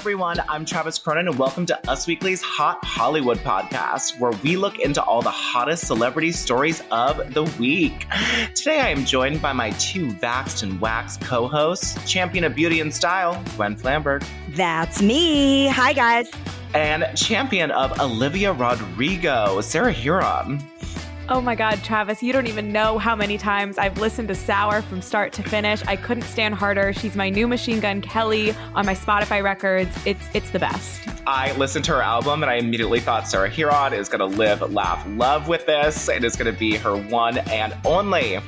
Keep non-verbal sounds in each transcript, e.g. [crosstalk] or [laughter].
Everyone, I'm Travis Cronin, and welcome to Us Weekly's Hot Hollywood podcast, where we look into all the hottest celebrity stories of the week. Today I am joined by my two vaxxed and waxed co hosts, champion of beauty and style, Gwen Flamberg. That's me. Hi, guys. And champion of Olivia Rodrigo, Sarah Hearon. Oh my God, Travis, you don't even know how many times I've listened to Sour from start to finish. I couldn't stand harder. She's my new Machine Gun Kelly on my Spotify records. It's it's the best. I listened to her album and I immediately thought Sarah Hearon is going to live, laugh, love with this. It is going to be her one and only.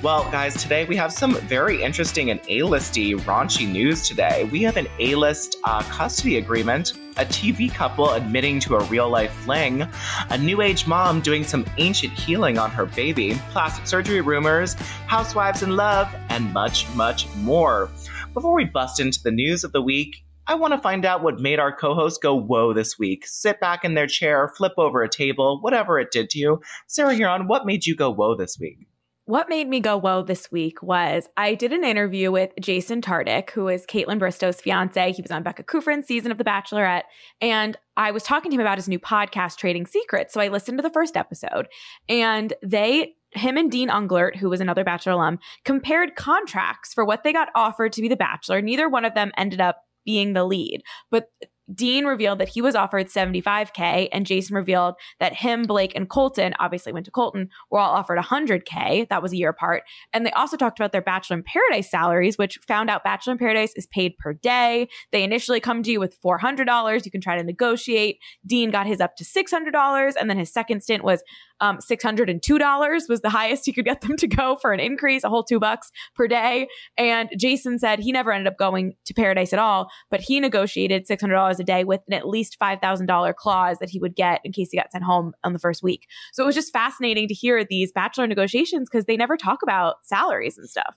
Well, guys, today we have some very interesting and A-listy raunchy news today. We have an A-list uh, custody agreement, a TV couple admitting to a real-life fling, a new age mom doing some ancient healing on her baby, plastic surgery rumors, housewives in love, and much, much more. Before we bust into the news of the week, I want to find out what made our co host go whoa this week. Sit back in their chair, flip over a table, whatever it did to you. Sarah Hearon, what made you go whoa this week? What made me go whoa this week was I did an interview with Jason Tartick, who is Kaitlyn Bristowe's fiance. He was on Becca Kufrin's season of The Bachelorette. And I was talking to him about his new podcast, Trading Secrets. So I listened to the first episode and they him and Dean Unglert, who was another Bachelor alum, compared contracts for what they got offered to be the Bachelor. Neither one of them ended up being the lead, but Dean revealed that he was offered 75K, and Jason revealed that him, Blake, and Colton, obviously went to Colton, were all offered 100K. That was a year apart. And they also talked about their Bachelor in Paradise salaries, which found out Bachelor in Paradise is paid per day. They initially come to you with $400. You can try to negotiate. Dean got his up to $600, and then his second stint was um, $602 was the highest he could get them to go for an increase, a whole two bucks per day. And Jason said he never ended up going to Paradise at all, but he negotiated $600 a day with an at least $5,000 clause that he would get in case he got sent home on the first week. So it was just fascinating to hear these bachelor negotiations because they never talk about salaries and stuff.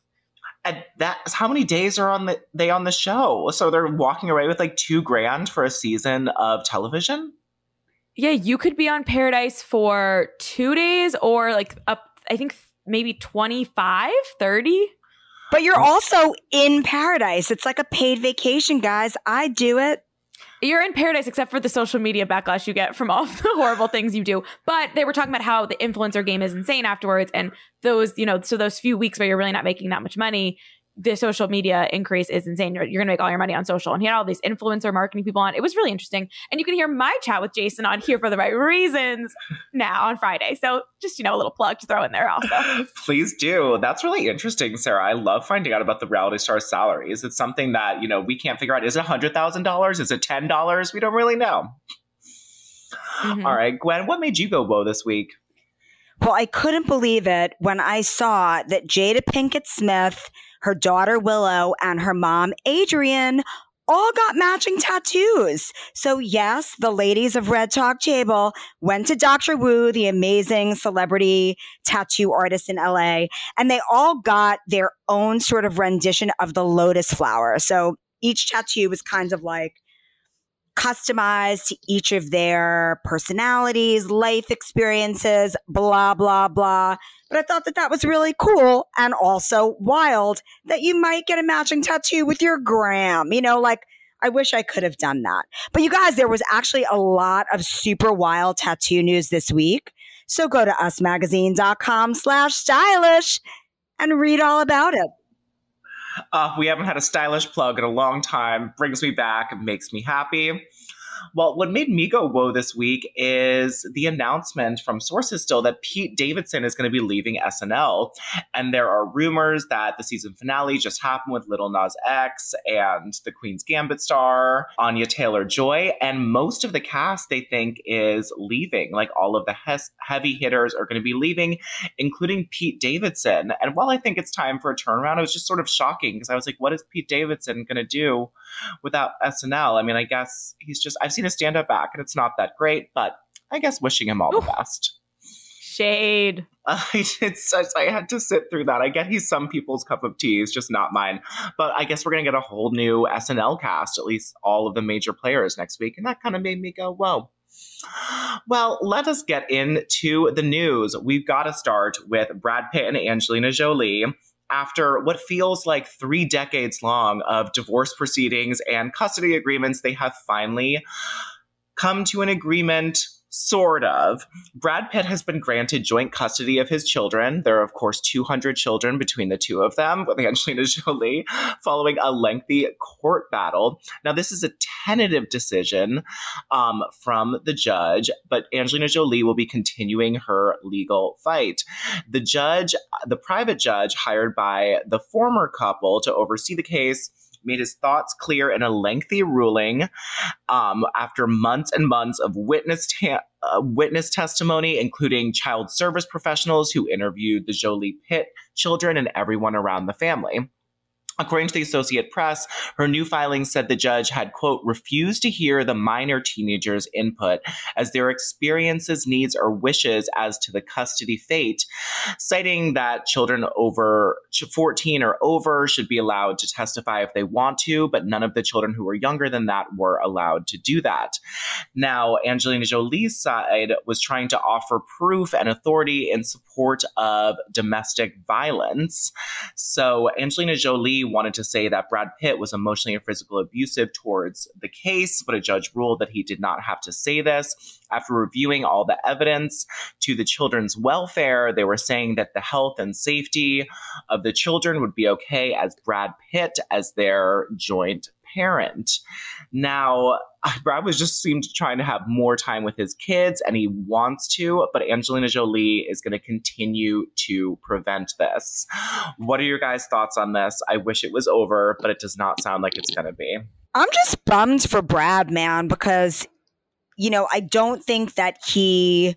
And that's how many days are on the they on the show? So they're walking away with like two grand for a season of television? Yeah, you could be on Paradise for two days or like up, I think maybe 25, 30. But you're also in paradise. It's like a paid vacation, guys. I do it. You're in paradise except for the social media backlash you get from all [laughs] the horrible things you do. But they were talking about how the influencer game is insane afterwards. And those, you know, so those few weeks where you're really not making that much money, the social media increase is insane. You're, you're going to make all your money on social. And he had all these influencer marketing people on. It was really interesting. And you can hear my chat with Jason on here for the right reasons now on Friday. So just, you know, a little plug to throw in there also. [laughs] Please do. That's really interesting, Sarah. I love finding out about the reality star salaries. It's something that, you know, we can't figure out. Is it $100,000? Is it $10? We don't really know. Mm-hmm. All right, Gwen, what made you go whoa this week? Well, I couldn't believe it when I saw that Jada Pinkett Smith her daughter Willow, and her mom Adrienne all got matching tattoos. So, yes, the ladies of Red Talk Table went to Dr. Woo, the amazing celebrity tattoo artist in LA, and they all got their own sort of rendition of the lotus flower. So, each tattoo was kind of like customized to each of their personalities, life experiences, blah, blah, blah. But I thought that that was really cool and also wild that you might get a matching tattoo with your gram. You know, like, I wish I could have done that. But you guys, there was actually a lot of super wild tattoo news this week. So go to usmagazine.com slash stylish and read all about it. Uh, we haven't had a stylish plug in a long time. Brings me back, makes me happy. Well, what made me go whoa this week is the announcement from sources still that Pete Davidson is going to be leaving SNL. And there are rumors that the season finale just happened with Lil Nas X and the Queen's Gambit star, Anya Taylor Joy. And most of the cast, they think, is leaving. Like all of the he- heavy hitters are going to be leaving, including Pete Davidson. And while I think it's time for a turnaround, it was just sort of shocking because I was like, what is Pete Davidson going to do without SNL? I mean, I guess he's just, I've seen a stand up back and it's not that great, but I guess wishing him all Ooh. the best. Shade. [laughs] I did such, I had to sit through that. I get he's some people's cup of tea, it's just not mine. But I guess we're gonna get a whole new SNL cast, at least all of the major players next week, and that kind of made me go, "Whoa." Well, let us get into the news. We've got to start with Brad Pitt and Angelina Jolie after what feels like three decades long of divorce proceedings and custody agreements, they have finally come to an agreement Sort of. Brad Pitt has been granted joint custody of his children. There are, of course, 200 children between the two of them, with [laughs] Angelina Jolie, following a lengthy court battle. Now, this is a tentative decision um, from the judge, but Angelina Jolie will be continuing her legal fight. The judge, the private judge hired by the former couple to oversee the case, made his thoughts clear in a lengthy ruling um, after months and months of witness, ta- uh, witness testimony, including child service professionals who interviewed the Jolie Pitt children and everyone around the family. According to the Associate Press, her new filing said the judge had, quote, refused to hear the minor teenagers' input as their experiences, needs, or wishes as to the custody fate, citing that children over 14 or over should be allowed to testify if they want to, but none of the children who were younger than that were allowed to do that. Now, Angelina Jolie's side was trying to offer proof and authority in support of domestic violence. So, Angelina Jolie wanted to say that Brad Pitt was emotionally and physically abusive towards the case, but a judge ruled that he did not have to say this. After reviewing all the evidence to the children's welfare, they were saying that the health and safety of the children would be okay as Brad Pitt as their joint parent. Now, Brad was just seemed trying to have more time with his kids and he wants to, but Angelina Jolie is going to continue to prevent this. What are your guys' thoughts on this? I wish it was over, but it does not sound like it's going to be. I'm just bummed for Brad, man, because, you know, I don't think that he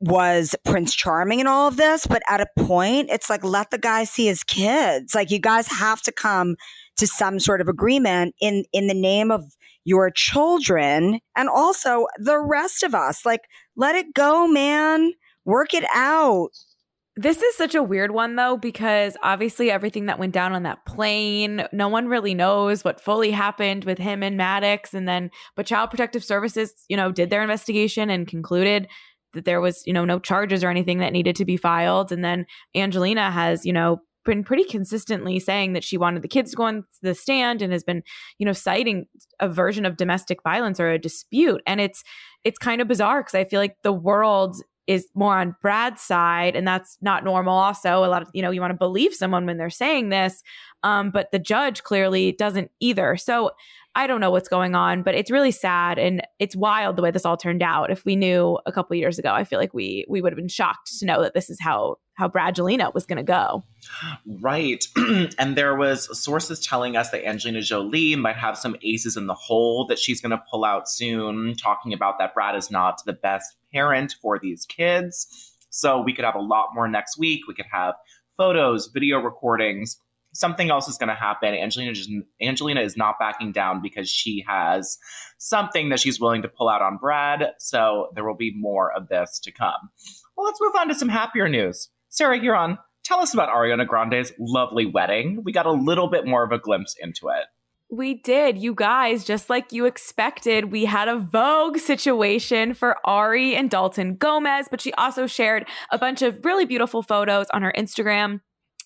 was Prince Charming in all of this, but at a point, it's like, let the guy see his kids. Like, you guys have to come to some sort of agreement in in the name of your children and also the rest of us. Like, let it go, man. Work it out. This is such a weird one though, because obviously everything that went down on that plane, no one really knows what fully happened with him and Maddox. And then, but Child Protective Services, you know, did their investigation and concluded that there was, you know, no charges or anything that needed to be filed. And then Angelina has, you know, been pretty consistently saying that she wanted the kids to go on the stand and has been, you know, citing a version of domestic violence or a dispute. And it's it's kind of bizarre because I feel like the world is more on Brad's side, and that's not normal. Also, a lot of you know you want to believe someone when they're saying this, um, but the judge clearly doesn't either. So I don't know what's going on, but it's really sad and it's wild the way this all turned out. If we knew a couple years ago, I feel like we we would have been shocked to know that this is how how Brangelina was going to go. Right. [clears throat] and there was sources telling us that Angelina Jolie might have some aces in the hole that she's going to pull out soon, talking about that Brad is not the best parent for these kids. So we could have a lot more next week. We could have photos, video recordings, something else is going to happen. Angelina just, Angelina is not backing down because she has something that she's willing to pull out on Brad. So there will be more of this to come. Well, let's move on to some happier news. Sarah Hearon, tell us about Ariana Grande's lovely wedding. We got a little bit more of a glimpse into it. We did, you guys, just like you expected. We had a Vogue situation for Ari and Dalton Gomez, but she also shared a bunch of really beautiful photos on her Instagram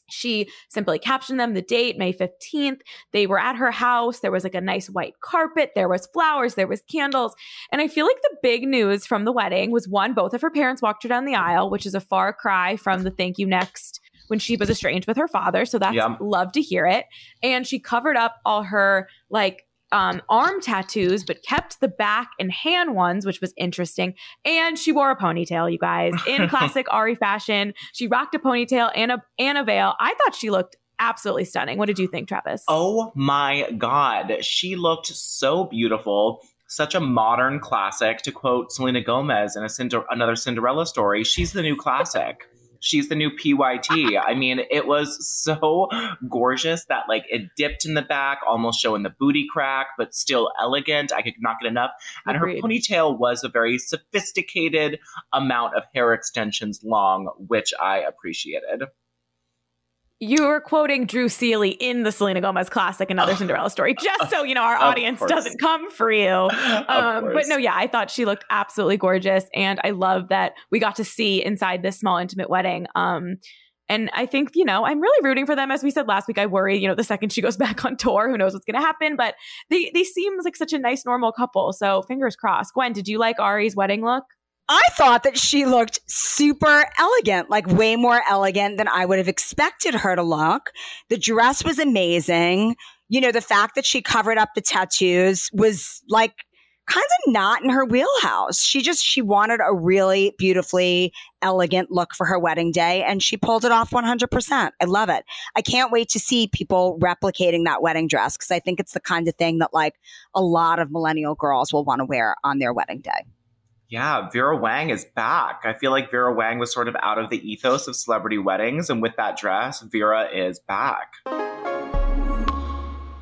she simply captioned them the date, May 15th. They were at her house. There was like a nice white carpet. There was flowers. There was candles. And I feel like the big news from the wedding was one, both of her parents walked her down the aisle, which is a far cry from the thank you next when she was estranged with her father. So that's yeah. love to hear it. And she covered up all her like um, arm tattoos, but kept the back and hand ones, which was interesting. And she wore a ponytail, you guys, in [laughs] classic Ari fashion. She rocked a ponytail and a, and a veil. I thought she looked absolutely stunning. What did you think, Travis? Oh my God. She looked so beautiful. Such a modern classic. To quote Selena Gomez in a Cinder- another Cinderella story, she's the new classic. She's the new PYT. I mean, it was so gorgeous that like it dipped in the back, almost showing the booty crack, but still elegant. I could not get enough. And Agreed. her ponytail was a very sophisticated amount of hair extensions long, which I appreciated you were quoting Drew Seeley in the Selena Gomez classic, Another Cinderella Story, just so you know our audience doesn't come for you. Um, but no, yeah, I thought she looked absolutely gorgeous, and I love that we got to see inside this small intimate wedding. Um, and I think, you know, I'm really rooting for them. As we said last week, I worry, you know, the second she goes [laughs] back on tour, who knows what's going to happen. But they they seem like such a nice, normal couple. So fingers crossed. Gwen, did you like Ari's wedding look? I thought that she looked super elegant, like way more elegant than I would have expected her to look. The dress was amazing. You know, the fact that she covered up the tattoos was like kind of not in her wheelhouse. She just, she wanted a really beautifully elegant look for her wedding day and she pulled it off 100%. I love it. I can't wait to see people replicating that wedding dress because I think it's the kind of thing that like a lot of millennial girls will want to wear on their wedding day. Yeah, Vera Wang is back. I feel like Vera Wang was sort of out of the ethos of celebrity weddings, and with that dress, Vera is back.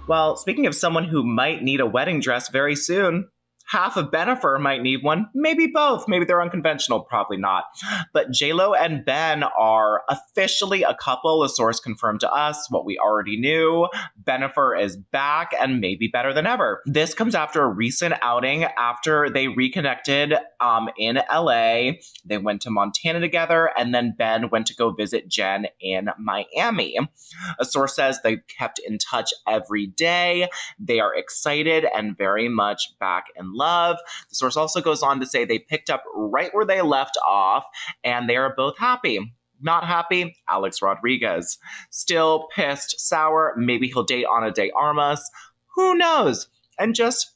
Well, speaking of someone who might need a wedding dress very soon, half of Bennifer might need one, maybe both. Maybe they're unconventional, probably not. But JLo and Ben are officially a couple. A source confirmed to us what we already knew. Bennifer is back and maybe better than ever. This comes after a recent outing after they reconnected um, in LA. They went to Montana together, and then Ben went to go visit Jen in Miami. A source says they kept in touch every day. They are excited and very much back in love. The source also goes on to say they picked up right where they left off and they are both happy. Not happy, Alex Rodriguez. Still pissed, sour, maybe he'll date Ana de Armas. Who knows? And just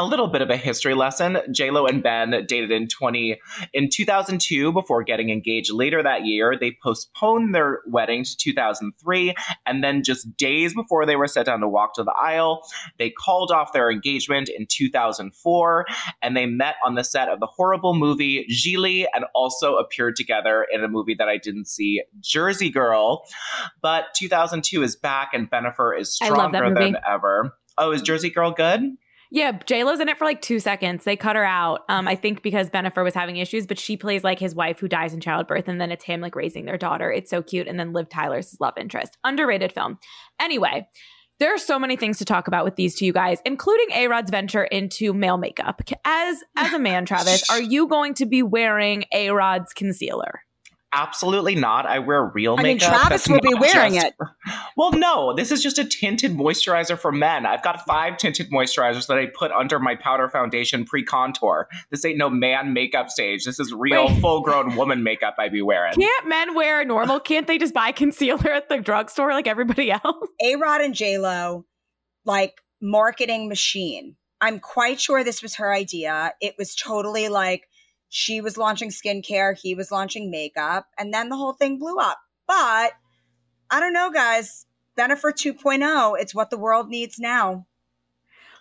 a little bit of a history lesson. JLo and Ben dated in 20 in 2002 before getting engaged later that year. They postponed their wedding to 2003 and then just days before they were set down to walk to the aisle, they called off their engagement in 2004 and they met on the set of the horrible movie Gigli and also appeared together in a movie that I didn't see, Jersey Girl. But 2002 is back and Bennifer is stronger than ever. Oh, is Jersey Girl good? Yeah, J Lo's in it for like two seconds. They cut her out. Um, I think because Bennifer was having issues, but she plays like his wife who dies in childbirth, and then it's him like raising their daughter. It's so cute. And then Liv Tyler's love interest. Underrated film. Anyway, there are so many things to talk about with these two guys, including A Rod's venture into male makeup. As as a man, [laughs] Travis, are you going to be wearing A Rod's concealer? Absolutely not. I wear real I makeup. I mean, Travis will be wearing just, it. [laughs] Well, no, this is just a tinted moisturizer for men. I've got five tinted moisturizers that I put under my powder foundation pre contour. This ain't no man makeup stage. This is real full grown woman makeup I be wearing. Can't men wear normal? Can't they just buy concealer at the drugstore like everybody else? [laughs] A Rod and J Lo, like marketing machine. I'm quite sure this was her idea. It was totally like, she was launching skincare, he was launching makeup, and then the whole thing blew up. But I don't know, guys. Bennifer 2.0, it's what the world needs now.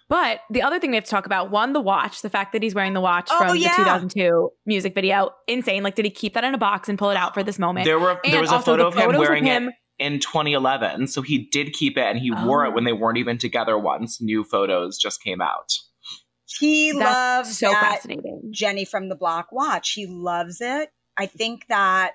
But the other thing we have to talk about one, the watch, the fact that he's wearing the watch oh, from yeah. the 2002 music video, insane. Like, did he keep that in a box and pull it out for this moment? There were there was a photo of him wearing of him, it in 2011, so he did keep it, and he oh. wore it oh. when they weren't even together once. New photos just came out. He That's loves so fascinating. Jenny from the Block watch. He loves it. I think that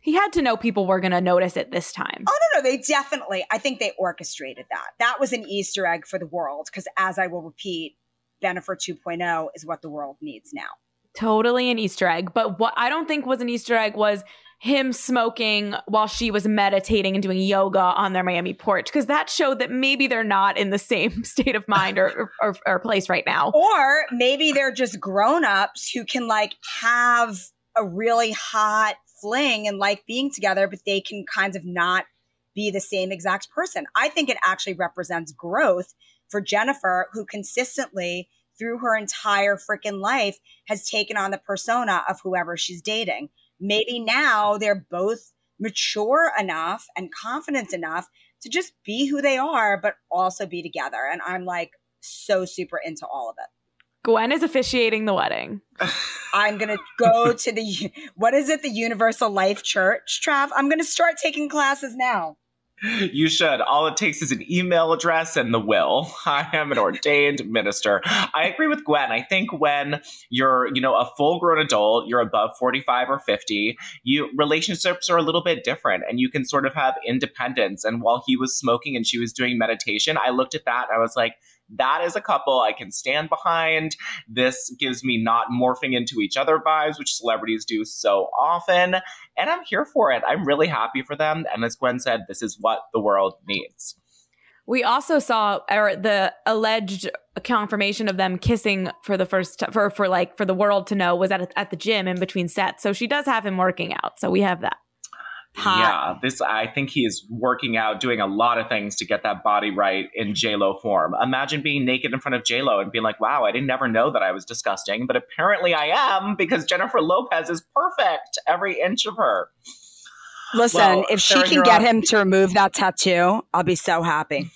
he had to know people were going to notice it this time. Oh no, no, they definitely. I think they orchestrated that. That was an Easter egg for the world because, as I will repeat, Bennifer 2.0 is what the world needs now. Totally an Easter egg. But what I don't think was an Easter egg was him smoking while she was meditating and doing yoga on their Miami porch because that showed that maybe they're not in the [laughs] same state of mind or, or, or place right now. Or maybe they're just grown ups who can like have a really hot fling and like being together, but they can kind of not be the same exact person. I think it actually represents growth for Jennifer, who consistently through her entire freaking life has taken on the persona of whoever she's dating. Maybe now they're both mature enough and confident enough to just be who they are, but also be together. And I'm like so super into all of it. Gwen is officiating the wedding. [sighs] I'm going to go to the, what is it? The Universal Life Church, Trav. I'm going to start taking classes now. You should. All it takes is an email address and the will. [laughs] I am an ordained minister. I agree with Gwen. I think when you're, you know, a full-grown adult, you're above 45 or 50, you relationships are a little bit different and you can sort of have independence. And while he was smoking and she was doing meditation, I looked at that I was like, that is a couple I can stand behind. This gives me not morphing into each other vibes, which celebrities do so often. And I'm here for it. I'm really happy for them. And as Gwen said, this is what the world needs. We also saw the alleged confirmation of them kissing for the first t- for for like for the world to know was at at the gym in between sets. So she does have him working out. So we have that. Hot. Yeah, this I think he is working out, doing a lot of things to get that body right in J Lo form. Imagine being naked in front of J Lo and being like, "Wow, I didn't never know that I was disgusting, but apparently I am because Jennifer Lopez is perfect, every inch of her." Listen, well, if she can get him to remove that tattoo, I'll be so happy.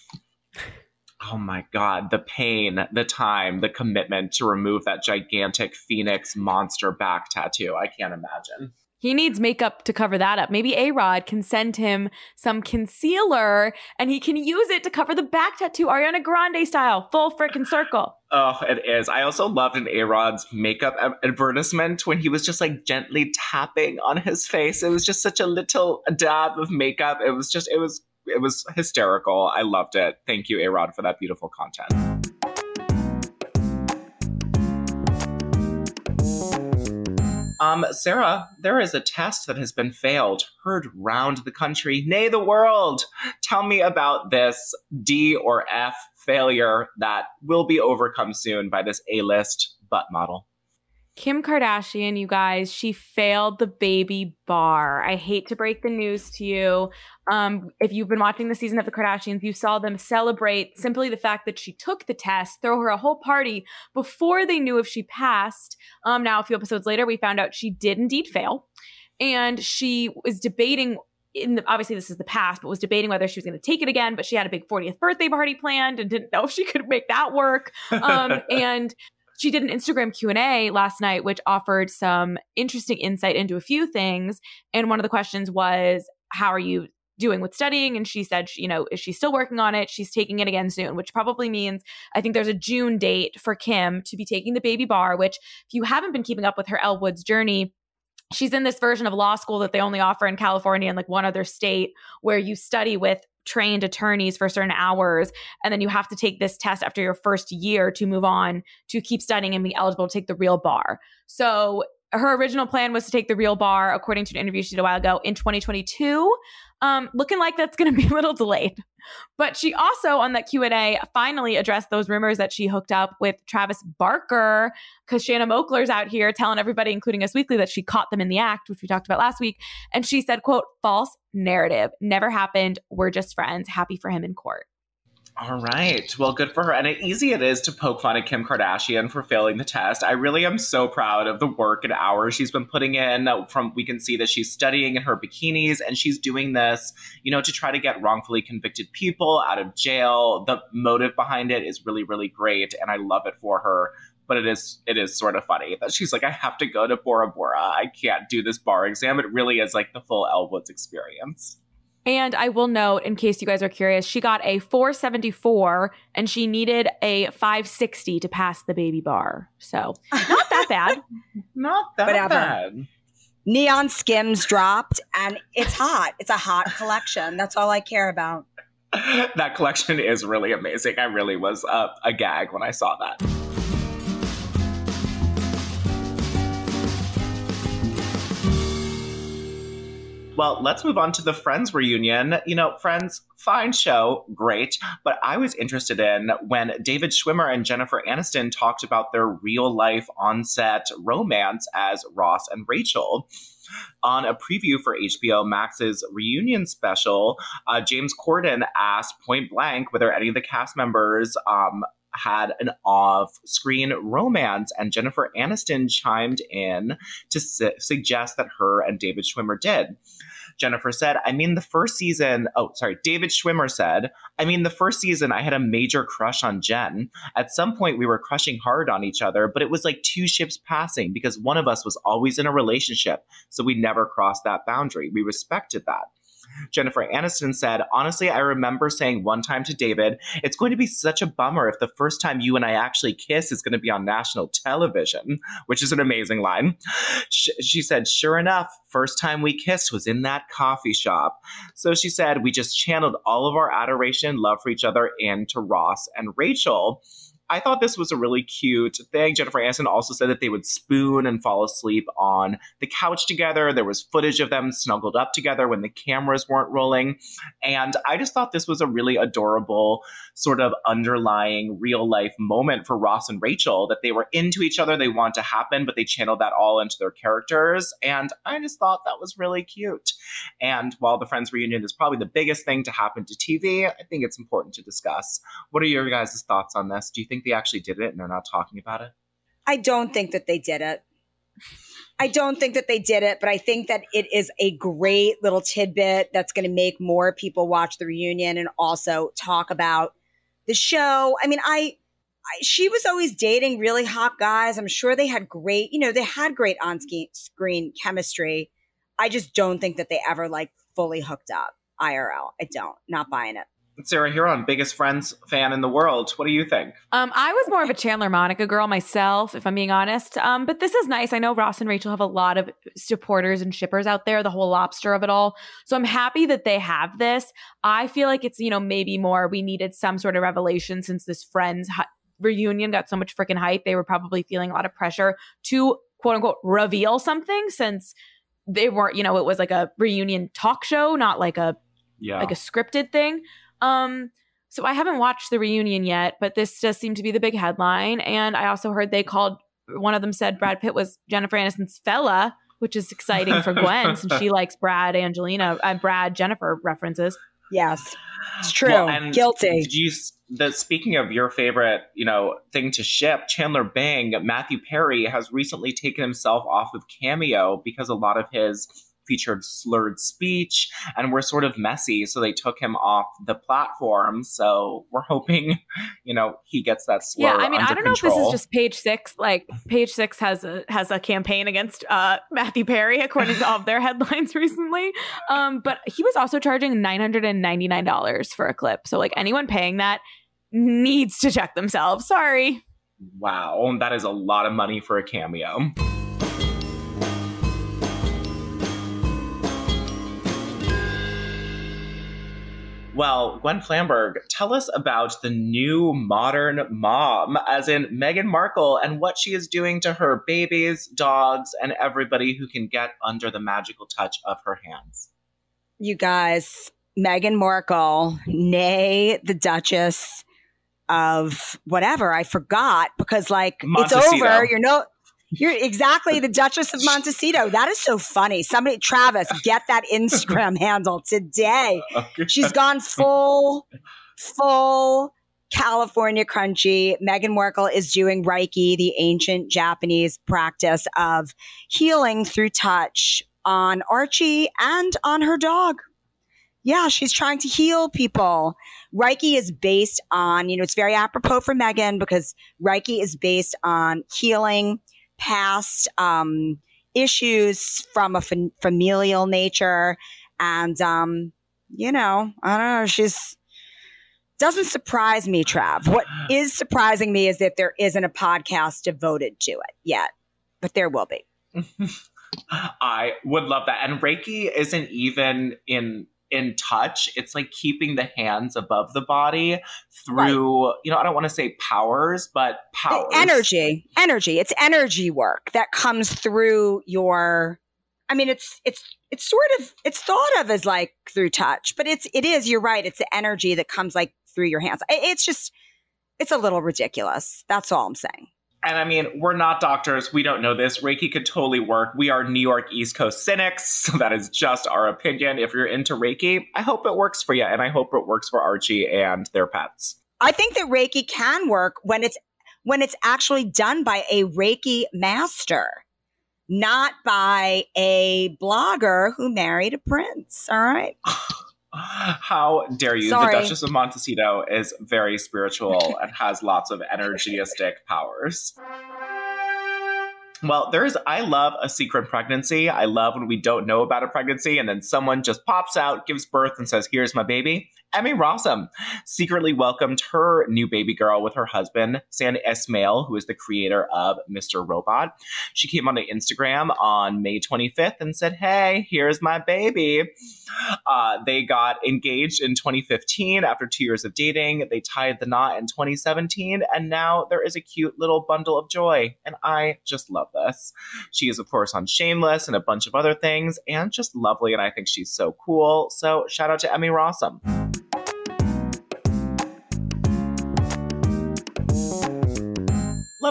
Oh my God, the pain, the time, the commitment to remove that gigantic phoenix monster back tattoo. I can't imagine. He needs makeup to cover that up. Maybe A Rod can send him some concealer and he can use it to cover the back tattoo, Ariana Grande style, full freaking circle. Oh, it is. I also loved an A Rod's makeup advertisement when he was just like gently tapping on his face. It was just such a little dab of makeup. It was just, it was, it was hysterical. I loved it. Thank you, A Rod, for that beautiful content. Um, Sarah, there is a test that has been failed, heard round the country, nay, the world. Tell me about this D or F failure that will be overcome soon by this A list butt model. Kim Kardashian, you guys, she failed the baby bar. I hate to break the news to you. Um, if you've been watching the season of the Kardashians, you saw them celebrate simply the fact that she took the test, throw her a whole party before they knew if she passed. Um, now, a few episodes later, we found out she did indeed fail. And she was debating in the, obviously this is the past, but was debating whether she was going to take it again. But she had a big 40th birthday party planned and didn't know if she could make that work. Um, [laughs] and she did an Instagram Q&A last night which offered some interesting insight into a few things. And one of the questions was how are you doing with studying? And she said you know is she still working on it? She's taking it again soon which probably means i think there's a june date for kim to be taking the baby bar which if you haven't been keeping up with her Elle Woods journey she's in this version of law school that they only offer in California and like one other state where you study with trained attorneys for certain hours and then you have to take this test after your first year to move on to keep studying and be eligible to take the real bar. So her original plan was to take the real bar according to an interview she did a while ago in 2022 um, looking like that's going to be [laughs] a little delayed. But she also on that q&a finally addressed those rumors that she hooked up with travis barker because Shanna Moakler's out here telling everybody including us weekly that she caught them in the act which we talked about last week. And she said quote false narrative. Never happened. We're just friends. Happy for him in court all right. Well, good for her. And easy it is to poke fun at Kim Kardashian for failing the test. I really am so proud of the work and hours she's been putting in. Uh, from we can see that she's studying in her bikinis and she's doing this, you know, to try to get wrongfully convicted people out of jail. The motive behind it is really, really great, and I love it for her. But it is it is sort of funny that she's like, I have to go to Bora Bora. I can't do this bar exam. It really is like the full Elle Woods experience. And I will note, in case you guys are curious, she got a 474 and she needed a 560 to pass the baby bar. So not that bad. [laughs] not that Whatever. bad. Neon skims dropped and it's hot. It's a hot collection. That's all I care about. [laughs] that collection is really amazing. I really was uh, a gag when I saw that. Well, let's move on to the Friends reunion. You know, Friends, fine show, great. But I was interested in when David Schwimmer and Jennifer Aniston talked about their real life on set romance as Ross and Rachel. On a preview for HBO Max's reunion special, uh, James Corden asked point blank whether any of the cast members um, had an off screen romance, and Jennifer Aniston chimed in to su- suggest that her and David Schwimmer did. Jennifer said, I mean, the first season, oh, sorry, David Schwimmer said, I mean, the first season I had a major crush on Jen. At some point, we were crushing hard on each other, but it was like two ships passing because one of us was always in a relationship. So we never crossed that boundary. We respected that. Jennifer Aniston said, Honestly, I remember saying one time to David, it's going to be such a bummer if the first time you and I actually kiss is going to be on national television, which is an amazing line. She said, Sure enough, first time we kissed was in that coffee shop. So she said, We just channeled all of our adoration, love for each other into Ross and Rachel. I thought this was a really cute thing. Jennifer Aniston also said that they would spoon and fall asleep on the couch together. There was footage of them snuggled up together when the cameras weren't rolling. And I just thought this was a really adorable sort of underlying real life moment for Ross and Rachel that they were into each other, they want to happen, but they channeled that all into their characters. And I just thought that was really cute. And while the Friends reunion is probably the biggest thing to happen to TV, I think it's important to discuss. What are your guys' thoughts on this? Do you think think they actually did it and they're not talking about it? I don't think that they did it. I don't think that they did it, but I think that it is a great little tidbit that's going to make more people watch the reunion and also talk about the show. I mean, I, I, she was always dating really hot guys. I'm sure they had great, you know, they had great on screen chemistry. I just don't think that they ever like fully hooked up IRL. I don't, not buying it. Sarah Hearon, biggest Friends fan in the world. What do you think? Um, I was more of a Chandler Monica girl myself, if I'm being honest. Um, but this is nice. I know Ross and Rachel have a lot of supporters and shippers out there, the whole lobster of it all. So I'm happy that they have this. I feel like it's, you know, maybe more we needed some sort of revelation since this Friends reunion got so much freaking hype. They were probably feeling a lot of pressure to quote unquote reveal something since they weren't, you know, it was like a reunion talk show, not like a yeah. like a scripted thing. Um, so I haven't watched the reunion yet, but this does seem to be the big headline. And I also heard they called one of them said Brad Pitt was Jennifer Aniston's fella, which is exciting for Gwen since she [laughs] likes Brad, Angelina, uh, Brad, Jennifer references. Yes, it's true. Well, and Guilty. Did you? The speaking of your favorite, you know, thing to ship, Chandler Bing, Matthew Perry has recently taken himself off of Cameo because a lot of his featured slurred speech and were sort of messy. So they took him off the platform. So we're hoping, [laughs] you know, he gets that slur. Yeah, I mean, I don't control. know if this is just page six. Like page six has a has a campaign against uh, Matthew Perry, according to all of their [laughs] headlines recently. Um, but he was also charging nine hundred and ninety nine dollars for a clip. So like anyone paying that needs to check themselves. Sorry. Wow, that is a lot of money for a cameo. Well, Gwen Flamberg, tell us about the new modern mom, as in Meghan Markle, and what she is doing to her babies, dogs, and everybody who can get under the magical touch of her hands. You guys, Meghan Markle, nay, the Duchess of whatever, I forgot because, like, Montecito. it's over. You're no, you're exactly the Duchess of Montecito. That is so funny. Somebody, Travis, get that Instagram handle today. She's gone full, full California crunchy. Meghan Markle is doing Reiki, the ancient Japanese practice of healing through touch on Archie and on her dog. Yeah, she's trying to heal people. Reiki is based on, you know, it's very apropos for Meghan because Reiki is based on healing past um, issues from a f- familial nature. And, um, you know, I don't know, she's doesn't surprise me, Trav. What [sighs] is surprising me is that there isn't a podcast devoted to it yet, but there will be. [laughs] I would love that. And Reiki isn't even in in touch. It's like keeping the hands above the body through, right. you know, I don't want to say powers, but powers. Energy. Energy. It's energy work that comes through your I mean it's it's it's sort of it's thought of as like through touch, but it's it is, you're right. It's the energy that comes like through your hands. It's just it's a little ridiculous. That's all I'm saying. And I mean, we're not doctors. We don't know this. Reiki could totally work. We are New York East Coast cynics. [laughs] So that is just our opinion. If you're into Reiki, I hope it works for you. And I hope it works for Archie and their pets. I think that Reiki can work when it's when it's actually done by a Reiki master, not by a blogger who married a prince. All right. [laughs] How dare you? Sorry. The Duchess of Montecito is very spiritual [laughs] and has lots of energistic powers. Well, there's, I love a secret pregnancy. I love when we don't know about a pregnancy and then someone just pops out, gives birth, and says, Here's my baby. Emmy Rossum secretly welcomed her new baby girl with her husband, Sam Esmail, who is the creator of Mr. Robot. She came onto Instagram on May 25th and said, Hey, here's my baby. Uh, they got engaged in 2015 after two years of dating. They tied the knot in 2017, and now there is a cute little bundle of joy. And I just love this. She is, of course, on Shameless and a bunch of other things, and just lovely. And I think she's so cool. So shout out to Emmy Rossum.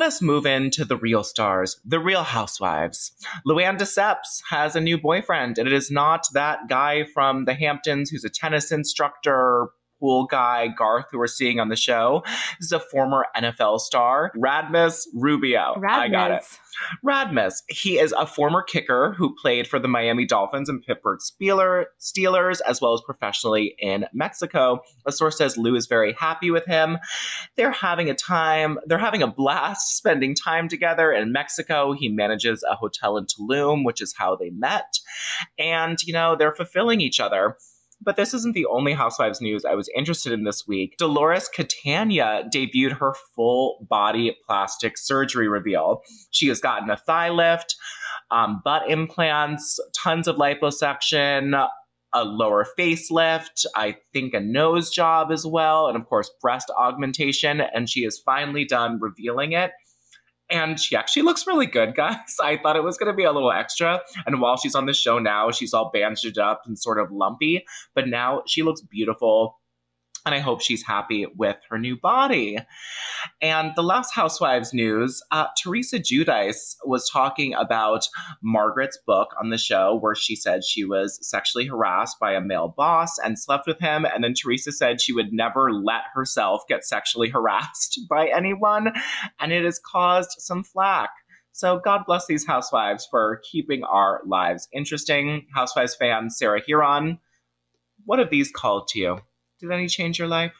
Let us move into the real stars, the real housewives. Luann de Lesseps has a new boyfriend, and it is not that guy from the Hamptons who's a tennis instructor, pool guy, Garth, who we're seeing on the show. This is a former NFL star, Radmus Rubio. Radmus. I got it. Radmus. He is a former kicker who played for the Miami Dolphins and Pittsburgh Steelers, as well as professionally in Mexico. A source says Lou is very happy with him. They're having a time, they're having a blast spending time together in Mexico. He manages a hotel in Tulum, which is how they met. And, you know, they're fulfilling each other. But this isn't the only Housewives news I was interested in this week. Dolores Catania debuted her full body plastic surgery reveal. She has gotten a thigh lift, um, butt implants, tons of liposuction, a lower facelift, I think a nose job as well, and of course, breast augmentation. And she is finally done revealing it and she actually looks really good, guys. [laughs] I thought it was going to be a little extra. And while she's on the show now, she's all bandaged up and sort of lumpy, but now she looks beautiful and I hope she's happy with her new body. And the last Housewives news uh, Teresa Giudice was talking about Margaret's book on the show, where she said she was sexually harassed by a male boss and slept with him. And then Teresa said she would never let herself get sexually [laughs] harassed by anyone. And it has caused some flack. So God bless these housewives for keeping our lives interesting. Housewives fan Sarah Hearon, what have these called to you? Did any change your life?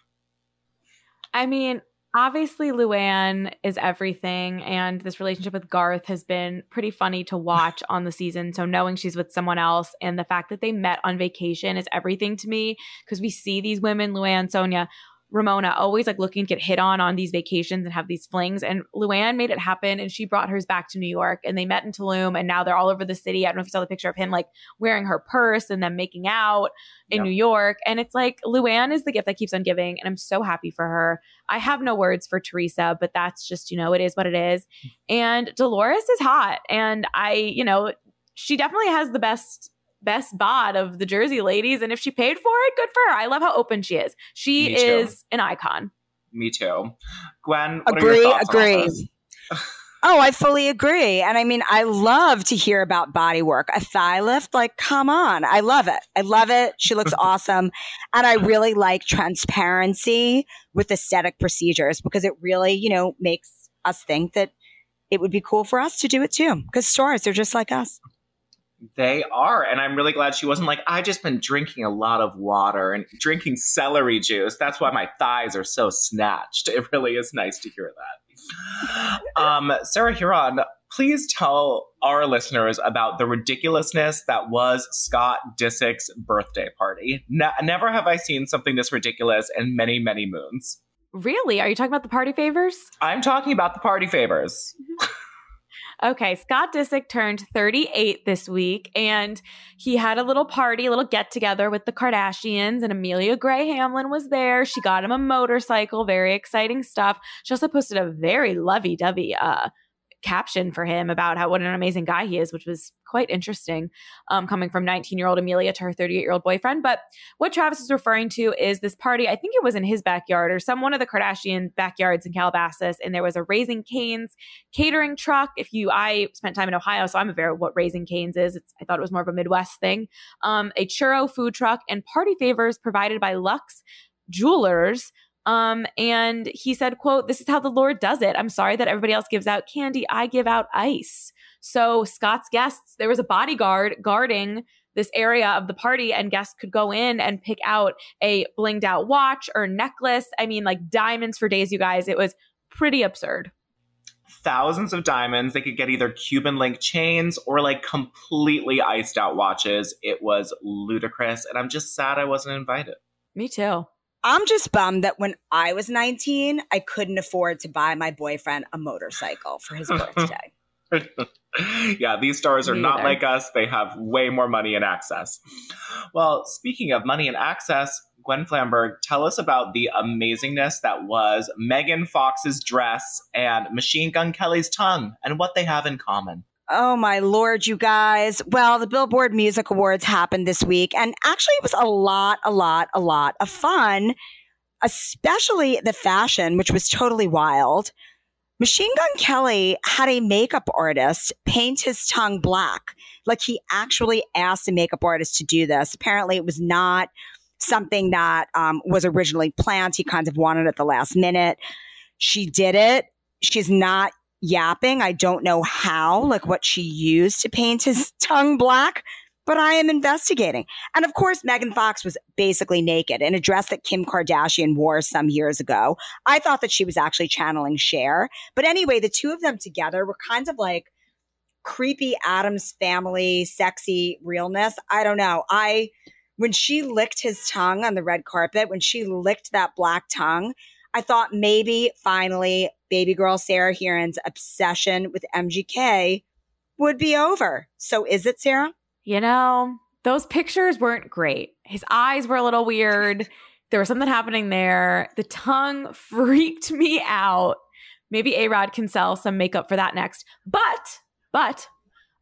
I mean, obviously Luann is everything and this relationship with Garth has been pretty funny to watch on the season. So knowing she's with someone else and the fact that they met on vacation is everything to me because we see these women, Luann, Sonja, Ramona always like looking to get hit on on these vacations and have these flings. And Luann made it happen and she brought hers back to New York and they met in Tulum and now they're all over the city. I don't know if you saw the picture of him like wearing her purse and them making out in yep. New York. And it's like Luann is the gift that keeps on giving. And I'm so happy for her. I have no words for Teresa, but that's just, you know, it is what it is. Hmm. And Dolores is hot. And I, you know, she definitely has the best best bod of the Jersey ladies. And if she paid for it, good for her. I love how open she is. She is an icon. Me too. Gwen, agree, agree. [laughs] Oh, I fully agree. And I mean, I love to hear about body work. A thigh lift, like, come on. I love it. I love it. She looks [laughs] awesome. And I really like transparency with aesthetic procedures because it really, you know, makes us think that it would be cool for us to do it too. Because stars, they're just like us. They are. And I'm really glad she wasn't like, I just been drinking a lot of water and drinking celery juice. That's why my thighs are so snatched. It really is nice to hear that. Um, Sarah Hearon, please tell our listeners about the ridiculousness that was Scott Disick's birthday party. Ne- never have I seen something this ridiculous in many, many moons. Really? Are you talking about the party favors? I'm talking about the party favors. Okay, Scott Disick turned 38 this week and he had a little party, a little get together with the Kardashians and Amelia Gray Hamlin was there. She got him a motorcycle, very exciting stuff. She also posted a very lovey-dovey uh caption for him about how what an amazing guy he is, which was quite interesting um, coming from 19 year old Amelia to her 38 year old boyfriend. But what Travis is referring to is this party. I think it was in his backyard or some one of the Kardashian backyards in Calabasas, and there was a Raising Canes catering truck. If you, I spent time in Ohio, so I'm aware of what Raising Canes is. It's, I thought it was more of a Midwest thing. Um, a churro food truck and party favors provided by Lux Jewelers. Um, and he said, quote, this is how the Lord does it. I'm sorry that everybody else gives out candy. I give out ice. So Scott's guests, there was a bodyguard guarding this area of the party and guests could go in and pick out a blinged out watch or necklace. I mean, like diamonds for days, you guys. It was pretty absurd. Thousands of diamonds. They could get either Cuban link chains or like completely iced out watches. It was ludicrous. And I'm just sad I wasn't invited. Me too. I'm just bummed that when I was 19, I couldn't afford to buy my boyfriend a motorcycle for his birthday. [laughs] yeah, these stars are not like us. They have way more money and access. Well, speaking of money and access, Gwen Flamberg, tell us about the amazingness that was Megan Fox's dress and Machine Gun Kelly's tongue and what they have in common. Oh my lord, you guys. Well, the Billboard Music Awards happened this week, and actually it was a lot, a lot, a lot of fun, especially the fashion, which was totally wild. Machine Gun Kelly had a makeup artist paint his tongue black. Like he actually asked a makeup artist to do this. Apparently, it was not something that um, was originally planned. He kind of wanted it at the last minute. She did it. She's not yapping. I don't know how, like what she used to paint his mm-hmm. tongue black, but I am investigating. And of course, Megan Fox was basically naked in a dress that Kim Kardashian wore some years ago. I thought that she was actually channeling Cher. But anyway, the two of them together were kind of like creepy Addams family, sexy realness. I don't know. I, when she licked his tongue on the red carpet, when she licked that black tongue, I thought maybe finally baby girl Sarah Hearon's obsession with MGK would be over. So is it, Sarah? You know, those pictures weren't great. His eyes were a little weird. There was something happening there. The tongue [laughs] freaked me out. Maybe A Rod can sell some makeup for that next. But, but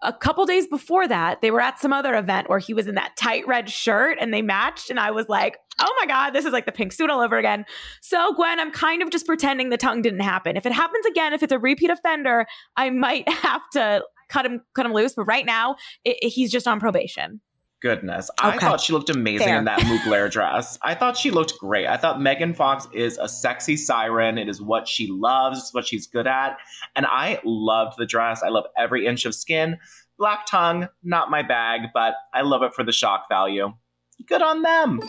a couple days before that, they were at some other event where he was in that tight red shirt and they matched. And I was like, oh my God, this is like the pink suit all over again. So, Gwen, I'm kind of just pretending the tongue didn't happen. If it happens again, if it's a repeat offender, I might [laughs] have to cut him cut him loose. But right now, it, it, he's just on probation goodness. Okay. I thought she looked amazing Fair. in that Mugler [laughs] dress. I thought she looked great. I thought Megan Fox is a sexy siren. It is what she loves, it's what she's good at. And I loved the dress. I love every inch of skin. Black tongue, not my bag, but I love it for the shock value. Good on them.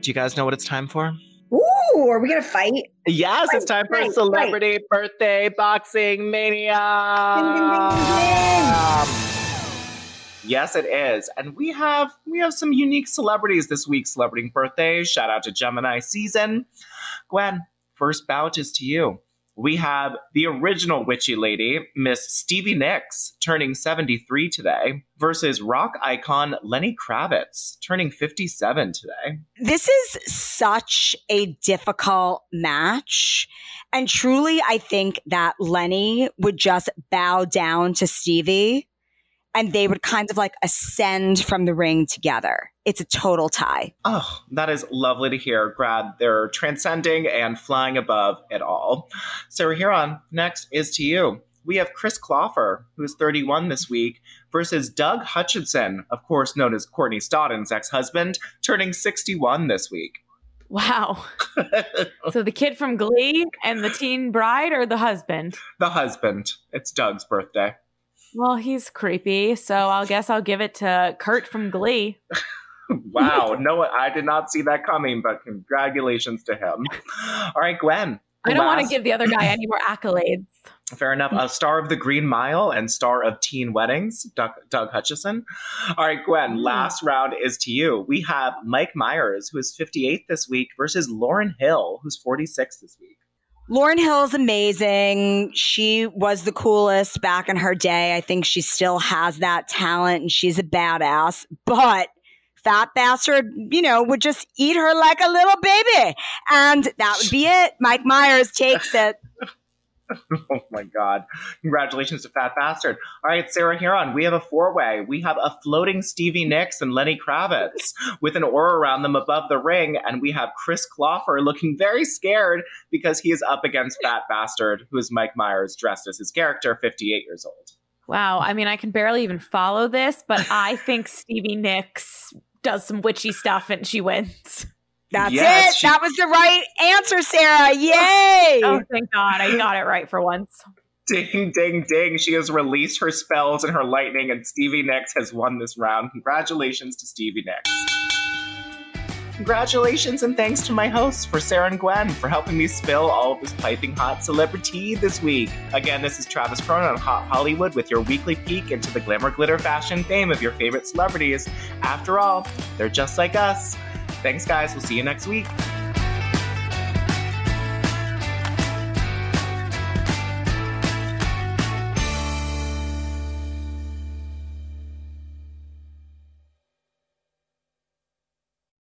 Do you guys know what it's time for? Ooh, are we gonna fight? Yes, fight, it's time for fight, celebrity fight. birthday boxing mania. Ding, ding, ding, Yes, it is. And we have we have some unique celebrities this week celebrating birthdays. Shout out to Gemini season. Gwen, first bout is to you. We have the original witchy lady, Miss Stevie Nicks, turning 73 today, versus rock icon Lenny Kravitz, turning 57 today. This is such a difficult match. And truly, I think that Lenny would just bow down to Stevie and they would kind of like ascend from the ring together. It's a total tie. Oh, that is lovely to hear, Grad. They're transcending and flying above it all. So Hearon next is to you. We have Chris Colfer, who's 31 this week, versus Doug Hutchison, of course known as Courtney Stodden's ex husband, turning 61 this week. Wow. [laughs] so the kid from Glee and the teen bride or the husband? The husband. It's Doug's birthday. Well, he's creepy, so I'll guess I'll give it to Kurt from Glee. [laughs] wow, no, I did not see that coming, but congratulations to him. All right, Gwen. I don't last... want to give the other guy any more accolades. [laughs] Fair enough. A star of the Green Mile and star of Teen Weddings, Doug, Doug Hutchison. All right, Gwen, mm. last round is to you. We have Mike Myers, who is 58 this week, versus Lauryn Hill, who's 46 this week. Lauryn Hill is amazing. She was the coolest back in her day. I think she still has that talent and she's a badass. But Fat Bastard, you know, would just eat her like a little baby. And that would be it. Mike Myers takes it. [laughs] oh my God. Congratulations to Fat Bastard. All right, Sarah Hearon, we have a four way. We have a floating Stevie Nicks and Lenny Kravitz with an aura around them above the ring. And we have Chris Colfer looking very scared because he is up against Fat Bastard, who is Mike Myers dressed as his character, 58 years old. Wow. I mean, I can barely even follow this, but I think Stevie Nicks does some witchy stuff and she wins. That's yes, it. She- that was the right answer, Sarah. Yay! oh, thank God. I got it right for once. Ding, ding, ding. She has released her spells and her lightning, and Stevie Nicks has won this round. Congratulations to Stevie Nicks. Congratulations and thanks to my hosts for Sarah and Gwen for helping me spill all of this piping hot celebrity this week. Again, this is Travis Cronin on Hot Hollywood with your weekly peek into the glamour, glitter, fashion fame of your favorite celebrities. After all, they're just like us. Thanks, guys. We'll see you next week.